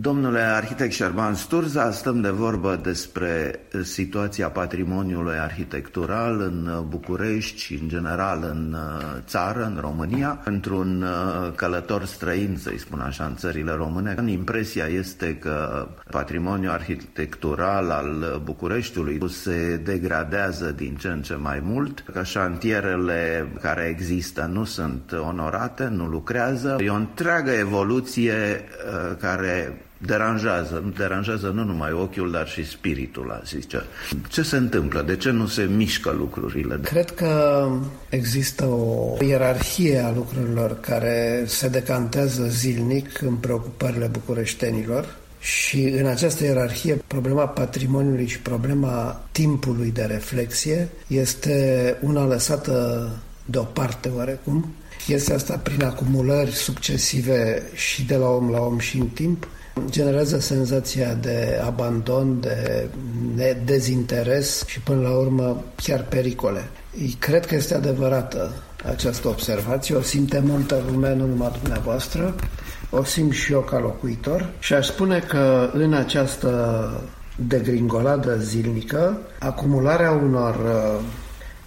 Domnule arhitect Șerban Sturza, stăm de vorbă despre situația patrimoniului arhitectural în București și în general în uh, țară, în România. Într-un uh, călător străin, să-i spun așa, în țările române, impresia este că patrimoniul arhitectural al Bucureștiului se degradează din ce în ce mai mult, că șantierele care există nu sunt onorate, nu lucrează. E o întreagă evoluție uh, care deranjează, nu deranjează nu numai ochiul, dar și spiritul, a zice. Ce se întâmplă? De ce nu se mișcă lucrurile? Cred că există o ierarhie a lucrurilor care se decantează zilnic în preocupările bucureștenilor și în această ierarhie problema patrimoniului și problema timpului de reflexie este una lăsată deoparte oarecum. Este asta prin acumulări succesive și de la om la om și în timp? Generează senzația de abandon, de dezinteres și până la urmă chiar pericole. Cred că este adevărată această observație, o simte multă lume, nu numai dumneavoastră, o simt și eu ca locuitor. Și aș spune că în această degringoladă zilnică, acumularea unor uh,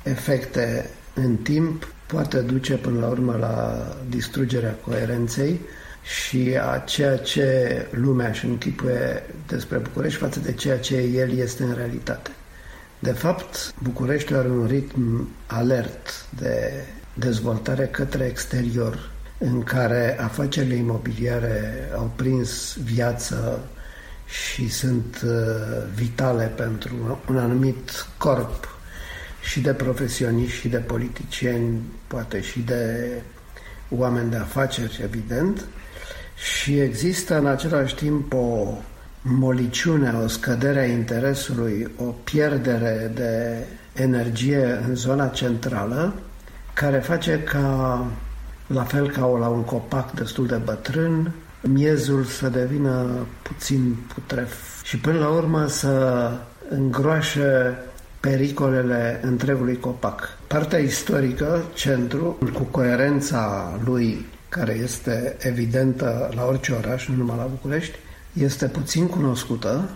efecte în timp poate duce până la urmă la distrugerea coerenței și a ceea ce lumea își închipuie despre București față de ceea ce el este în realitate. De fapt, București are un ritm alert de dezvoltare către exterior, în care afacerile imobiliare au prins viață și sunt uh, vitale pentru un anumit corp și de profesioniști și de politicieni, poate și de oameni de afaceri, evident, și există în același timp o moliciune, o scădere a interesului, o pierdere de energie în zona centrală, care face ca, la fel ca la un copac destul de bătrân, miezul să devină puțin putref. Și până la urmă să îngroașe pericolele întregului copac. Partea istorică, centru, cu coerența lui care este evidentă la orice oraș, nu numai la București, este puțin cunoscută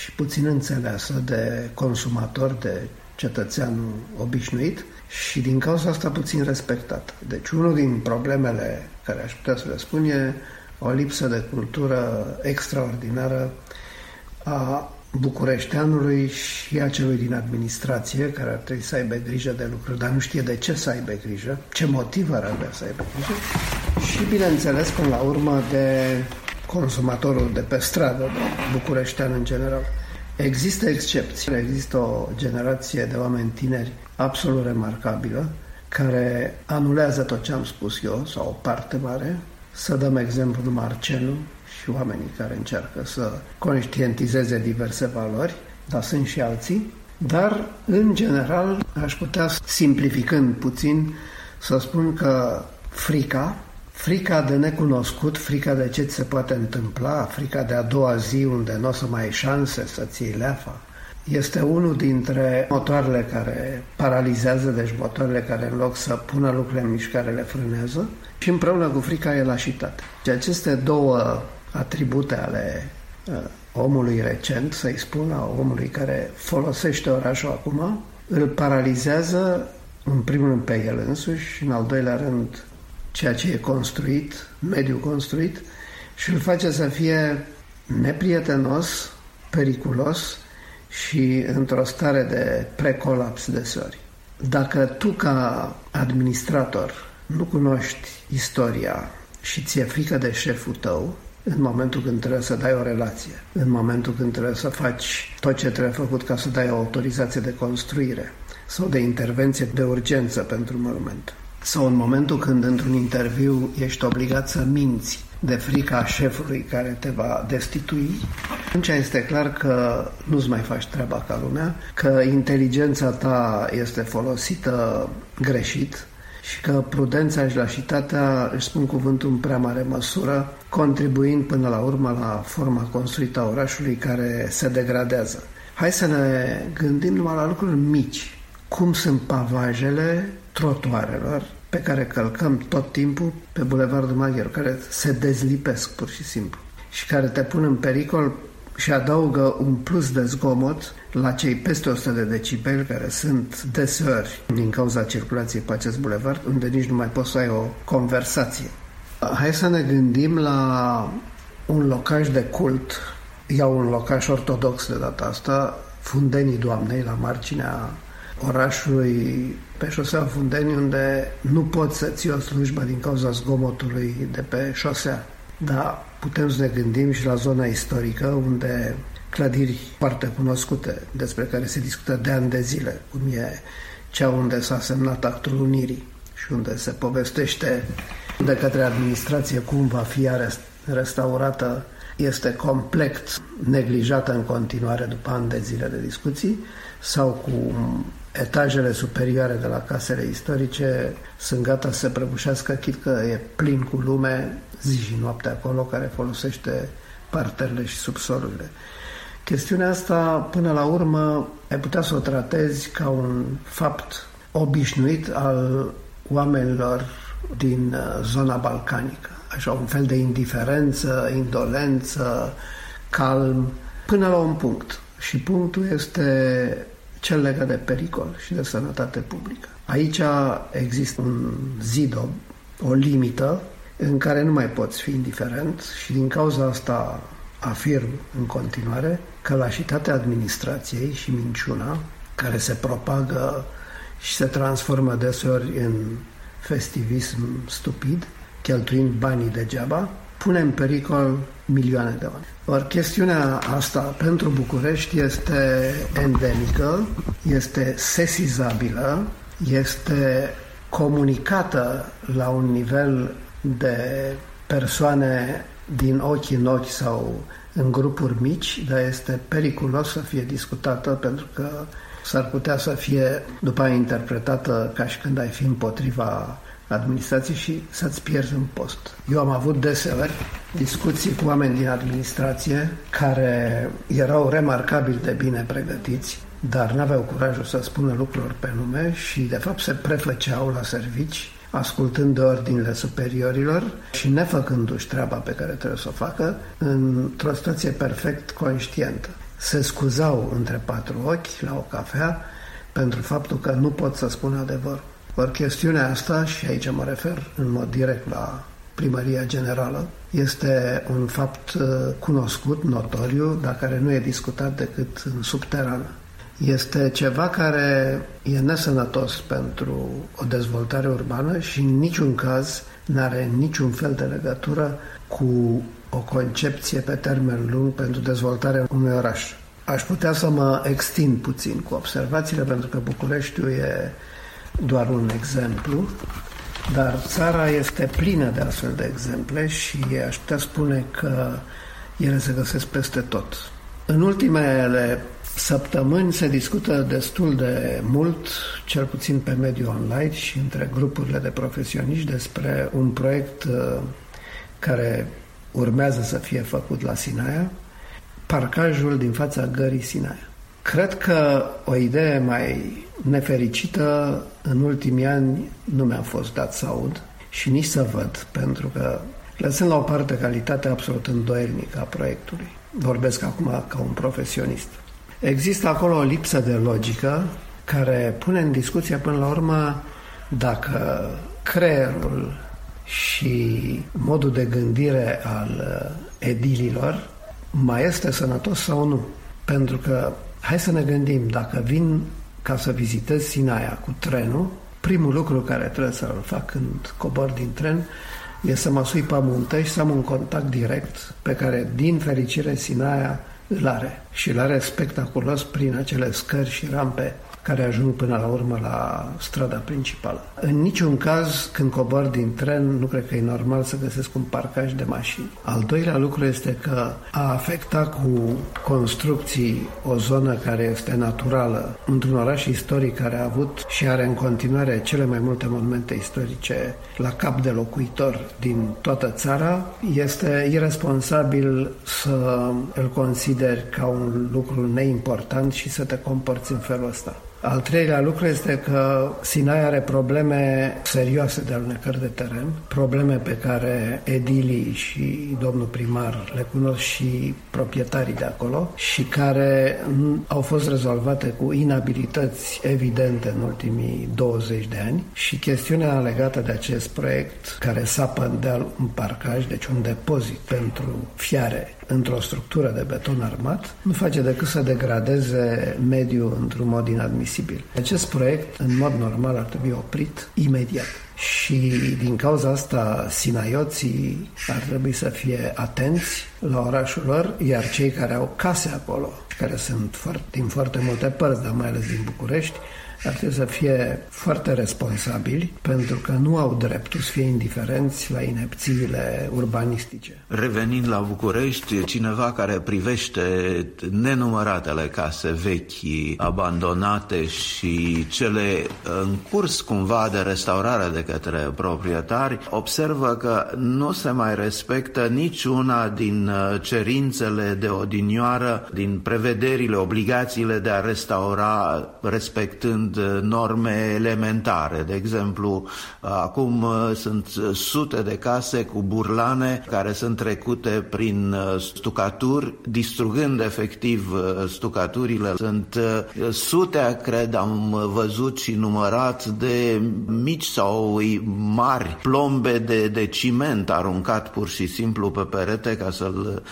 și puțin înțeleasă de consumator, de cetățeanul obișnuit și din cauza asta puțin respectată. Deci unul din problemele care aș putea să le spun e o lipsă de cultură extraordinară a bucureșteanului și a celui din administrație, care ar trebui să aibă grijă de lucruri, dar nu știe de ce să aibă grijă, ce motiv ar avea să aibă grijă, și, bineînțeles, până la urmă, de consumatorul de pe stradă, de bucureștean în general. Există excepții. Există o generație de oameni tineri absolut remarcabilă, care anulează tot ce am spus eu, sau o parte mare. Să dăm exemplu Marcelu, și oamenii care încearcă să conștientizeze diverse valori, dar sunt și alții. Dar, în general, aș putea, simplificând puțin, să spun că frica, frica de necunoscut, frica de ce ți se poate întâmpla, frica de a doua zi unde nu o să mai ai șanse să ții leafa, este unul dintre motoarele care paralizează, deci motoarele care în loc să pună lucrurile în mișcare le frânează și împreună cu frica e lașitate. Și aceste două atribute ale uh, omului recent, să-i spun, a omului care folosește orașul acum, îl paralizează în primul rând pe el însuși și în al doilea rând ceea ce e construit, mediul construit și îl face să fie neprietenos, periculos și într-o stare de precolaps deseori. Dacă tu ca administrator nu cunoști istoria și ți-e frică de șeful tău, în momentul când trebuie să dai o relație, în momentul când trebuie să faci tot ce trebuie făcut ca să dai o autorizație de construire sau de intervenție de urgență pentru monument. Sau în momentul când într-un interviu ești obligat să minți de frica șefului care te va destitui, atunci este clar că nu-ți mai faci treaba ca lumea, că inteligența ta este folosită greșit, și că prudența și lașitatea își spun cuvântul în prea mare măsură, contribuind până la urmă la forma construită a orașului care se degradează. Hai să ne gândim numai la lucruri mici. Cum sunt pavajele trotuarelor pe care călcăm tot timpul pe Bulevardul Maghiar, care se dezlipesc pur și simplu și care te pun în pericol și adaugă un plus de zgomot la cei peste 100 de decibeli care sunt deseori din cauza circulației pe acest bulevard, unde nici nu mai poți să ai o conversație. Hai să ne gândim la un locaș de cult, iau un locaș ortodox de data asta, Fundenii Doamnei, la marginea orașului pe șosea Fundeni, unde nu poți să ții o slujbă din cauza zgomotului de pe șosea. Dar putem să ne gândim și la zona istorică, unde clădiri foarte cunoscute, despre care se discută de ani de zile, cum e cea unde s-a semnat actul Unirii și unde se povestește de către administrație cum va fi restaurată, este complet neglijată în continuare după ani de zile de discuții, sau cu etajele superioare de la casele istorice sunt gata să se prăbușească, chit că e plin cu lume zi și noapte acolo care folosește parterele și subsolurile. Chestiunea asta, până la urmă, ai putea să o tratezi ca un fapt obișnuit al oamenilor din uh, zona balcanică. Așa, un fel de indiferență, indolență, calm, până la un punct. Și punctul este cel legat de pericol și de sănătate publică. Aici există un zid, o, o limită în care nu mai poți fi indiferent și din cauza asta afirm în continuare că lașitatea administrației și minciuna care se propagă și se transformă deseori în festivism stupid, cheltuind banii degeaba, pune în pericol milioane de oameni. Ori chestiunea asta pentru București este endemică, este sesizabilă, este comunicată la un nivel de persoane din ochi în ochi sau în grupuri mici, dar este periculos să fie discutată pentru că s-ar putea să fie după aia interpretată ca și când ai fi împotriva administrației și să-ți pierzi un post. Eu am avut deseori discuții cu oameni din administrație care erau remarcabil de bine pregătiți, dar n-aveau curajul să spună lucruri pe nume și de fapt se prefăceau la servici ascultând de ordinile superiorilor și nefăcându-și treaba pe care trebuie să o facă într-o situație perfect conștientă. Se scuzau între patru ochi la o cafea pentru faptul că nu pot să spun adevăr. Ori chestiunea asta, și aici mă refer în mod direct la primăria generală, este un fapt uh, cunoscut, notoriu, dar care nu e discutat decât în subterană. Este ceva care e nesănătos pentru o dezvoltare urbană și în niciun caz nu are niciun fel de legătură cu o concepție pe termen lung pentru dezvoltarea unui oraș. Aș putea să mă extind puțin cu observațiile pentru că Bucureștiul e doar un exemplu, dar țara este plină de astfel de exemple și aș putea spune că ele se găsesc peste tot. În ultimele săptămâni se discută destul de mult, cel puțin pe mediul online și între grupurile de profesioniști, despre un proiect uh, care urmează să fie făcut la Sinaia, parcajul din fața gării Sinaia. Cred că o idee mai nefericită în ultimii ani nu mi-a fost dat să aud și nici să văd, pentru că lăsând la o parte calitatea absolut îndoielnică a proiectului. Vorbesc acum ca un profesionist. Există acolo o lipsă de logică care pune în discuție până la urmă dacă creierul și modul de gândire al edililor mai este sănătos sau nu. Pentru că Hai să ne gândim, dacă vin ca să vizitez Sinaia cu trenul, primul lucru care trebuie să-l fac când cobor din tren e să mă sui pe munte și să am un contact direct pe care, din fericire, Sinaia îl are. Și îl are spectaculos prin acele scări și rampe care ajung până la urmă la strada principală. În niciun caz, când cobor din tren, nu cred că e normal să găsesc un parcaj de mașini. Al doilea lucru este că a afecta cu construcții o zonă care este naturală într-un oraș istoric care a avut și are în continuare cele mai multe monumente istorice la cap de locuitor din toată țara, este irresponsabil să îl consideri ca un lucru neimportant și să te comporți în felul ăsta. Al treilea lucru este că Sinai are probleme serioase de alunecări de teren, probleme pe care edilii și domnul primar le cunosc și proprietarii de acolo și care au fost rezolvate cu inabilități evidente în ultimii 20 de ani. Și chestiunea legată de acest proiect care sapă în deal un parcaj, deci un depozit pentru fiare într-o structură de beton armat, nu face decât să degradeze mediul într-un mod inadmisibil. Acest proiect, în mod normal, ar trebui oprit imediat. Și din cauza asta sinaioții ar trebui să fie atenți la orașul lor, iar cei care au case acolo, care sunt foarte, din foarte multe părți, dar mai ales din București, ar trebui să fie foarte responsabili pentru că nu au dreptul să fie indiferenți la inepțiile urbanistice. Revenind la București, cineva care privește nenumăratele case vechi, abandonate și cele în curs cumva de restaurare de către proprietari, observă că nu se mai respectă niciuna din uh, cerințele de odinioară, din prevederile, obligațiile de a restaura respectând sunt uh, norme elementare. De exemplu, acum uh, sunt sute de case cu burlane care sunt trecute prin uh, stucaturi, distrugând efectiv stucaturile. Sunt sute, cred, am văzut și numărat de mici sau mari plombe de, de ciment aruncat pur și simplu pe perete ca să-l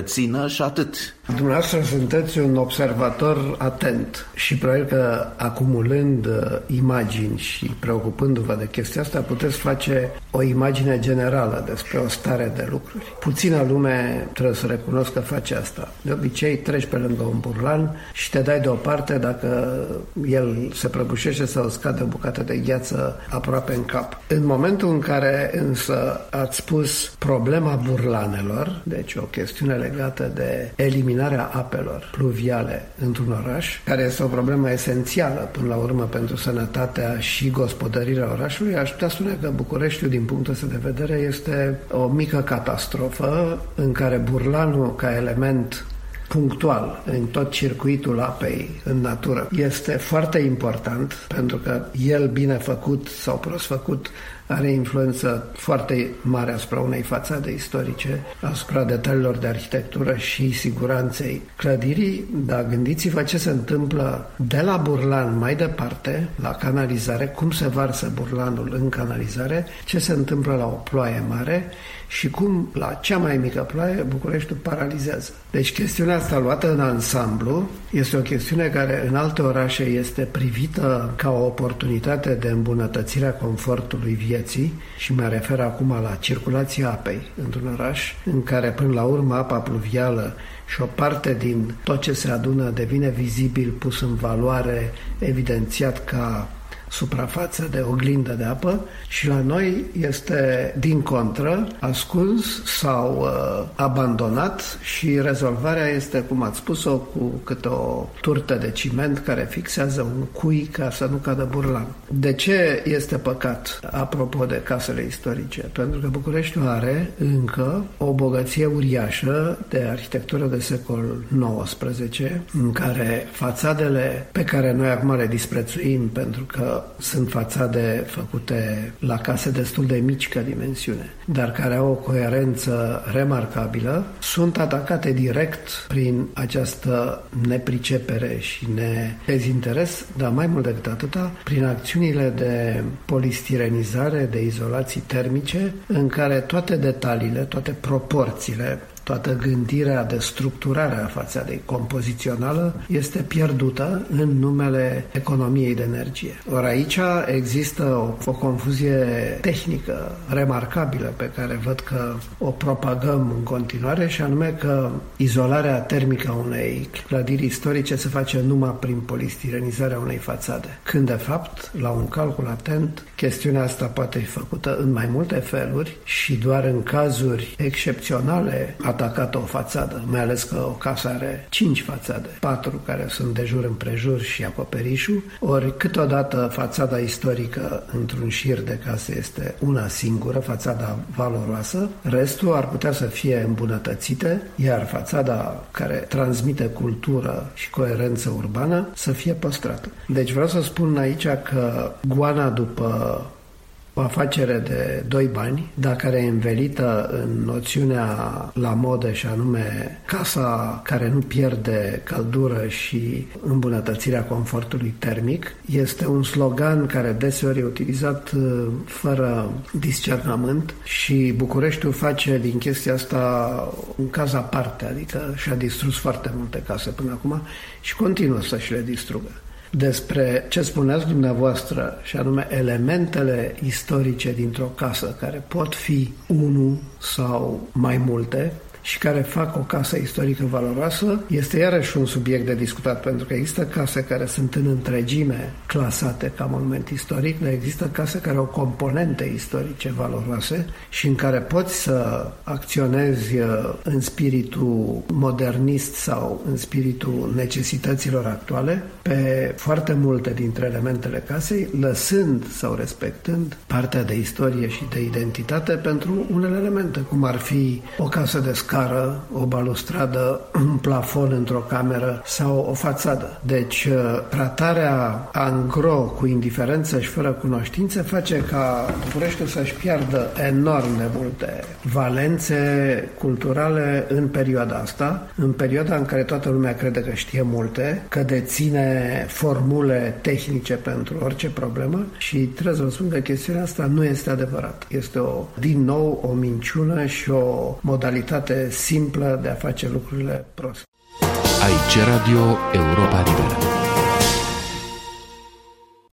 țină și atât. Dumneavoastră sunteți un observator atent și probabil că acumulând uh, imagini și preocupându-vă de chestia asta, puteți face o imagine generală despre o stare de lucruri. Puțină lume trebuie să recunosc că face asta. De obicei treci pe lângă un burlan și te dai deoparte dacă el se prăbușește sau scade o bucată de gheață aproape în cap. În momentul în care însă ați spus problema burlanelor, deci o chestiune legată de eliminare eliminarea apelor pluviale într-un oraș, care este o problemă esențială până la urmă pentru sănătatea și gospodărirea orașului, aș putea spune că Bucureștiul, din punctul ăsta de vedere, este o mică catastrofă în care burlanul ca element punctual în tot circuitul apei în natură este foarte important pentru că el bine făcut sau prost făcut are influență foarte mare asupra unei fațade istorice, asupra detaliilor de arhitectură și siguranței clădirii, dar gândiți-vă ce se întâmplă de la Burlan mai departe, la canalizare, cum se varsă Burlanul în canalizare, ce se întâmplă la o ploaie mare și cum la cea mai mică ploaie Bucureștiul paralizează. Deci chestiunea asta luată în ansamblu este o chestiune care în alte orașe este privită ca o oportunitate de îmbunătățire a confortului vieții și mă refer acum la circulația apei într-un oraș în care până la urmă apa pluvială și o parte din tot ce se adună devine vizibil, pus în valoare, evidențiat ca suprafață de oglindă de apă și la noi este din contră, ascuns sau uh, abandonat și rezolvarea este, cum ați spus-o, cu câte o turtă de ciment care fixează un cui ca să nu cadă burlan. De ce este păcat, apropo de casele istorice? Pentru că Bucureștiul are încă o bogăție uriașă de arhitectură de secol XIX, în care fațadele pe care noi acum le disprețuim pentru că sunt fațade făcute la case destul de mici ca dimensiune, dar care au o coerență remarcabilă, sunt atacate direct prin această nepricepere și nedezinteres, dar mai mult decât atâta, prin acțiunile de polistirenizare, de izolații termice, în care toate detaliile, toate proporțiile toată gândirea de structurare a fațadei compozițională este pierdută în numele economiei de energie. Ori aici există o, o confuzie tehnică remarcabilă pe care văd că o propagăm în continuare și anume că izolarea termică a unei clădiri istorice se face numai prin polistirenizarea unei fațade. Când de fapt, la un calcul atent, chestiunea asta poate fi făcută în mai multe feluri și doar în cazuri excepționale atacat o fațadă, mai ales că o casă are cinci fațade, patru care sunt de jur împrejur și acoperișul, ori câteodată fațada istorică într-un șir de case este una singură, fațada valoroasă, restul ar putea să fie îmbunătățite, iar fațada care transmite cultură și coerență urbană să fie păstrată. Deci vreau să spun aici că goana după o afacere de doi bani, dar care e învelită în noțiunea la modă și anume casa care nu pierde căldură și îmbunătățirea confortului termic. Este un slogan care deseori e utilizat uh, fără discernământ și Bucureștiul face din chestia asta un caz aparte, adică și-a distrus foarte multe case până acum și continuă să și le distrugă despre ce spuneați dumneavoastră, și anume elementele istorice dintr-o casă, care pot fi unul sau mai multe, și care fac o casă istorică valoroasă, este iarăși un subiect de discutat, pentru că există case care sunt în întregime clasate ca monument istoric, dar există case care au componente istorice valoroase și în care poți să acționezi uh, în spiritul modernist sau în spiritul necesităților actuale pe foarte multe dintre elementele casei, lăsând sau respectând partea de istorie și de identitate pentru unele elemente, cum ar fi o casă de scară scară, o balustradă, un plafon într-o cameră sau o fațadă. Deci, uh, tratarea angro cu indiferență și fără cunoștință face ca Bucureștiul să-și piardă enorm de multe valențe culturale în perioada asta, în perioada în care toată lumea crede că știe multe, că deține formule tehnice pentru orice problemă și trebuie să vă spun că chestiunea asta nu este adevărat. Este o, din nou o minciună și o modalitate simplă de a face lucrurile prost. Aici Radio Europa Liberă.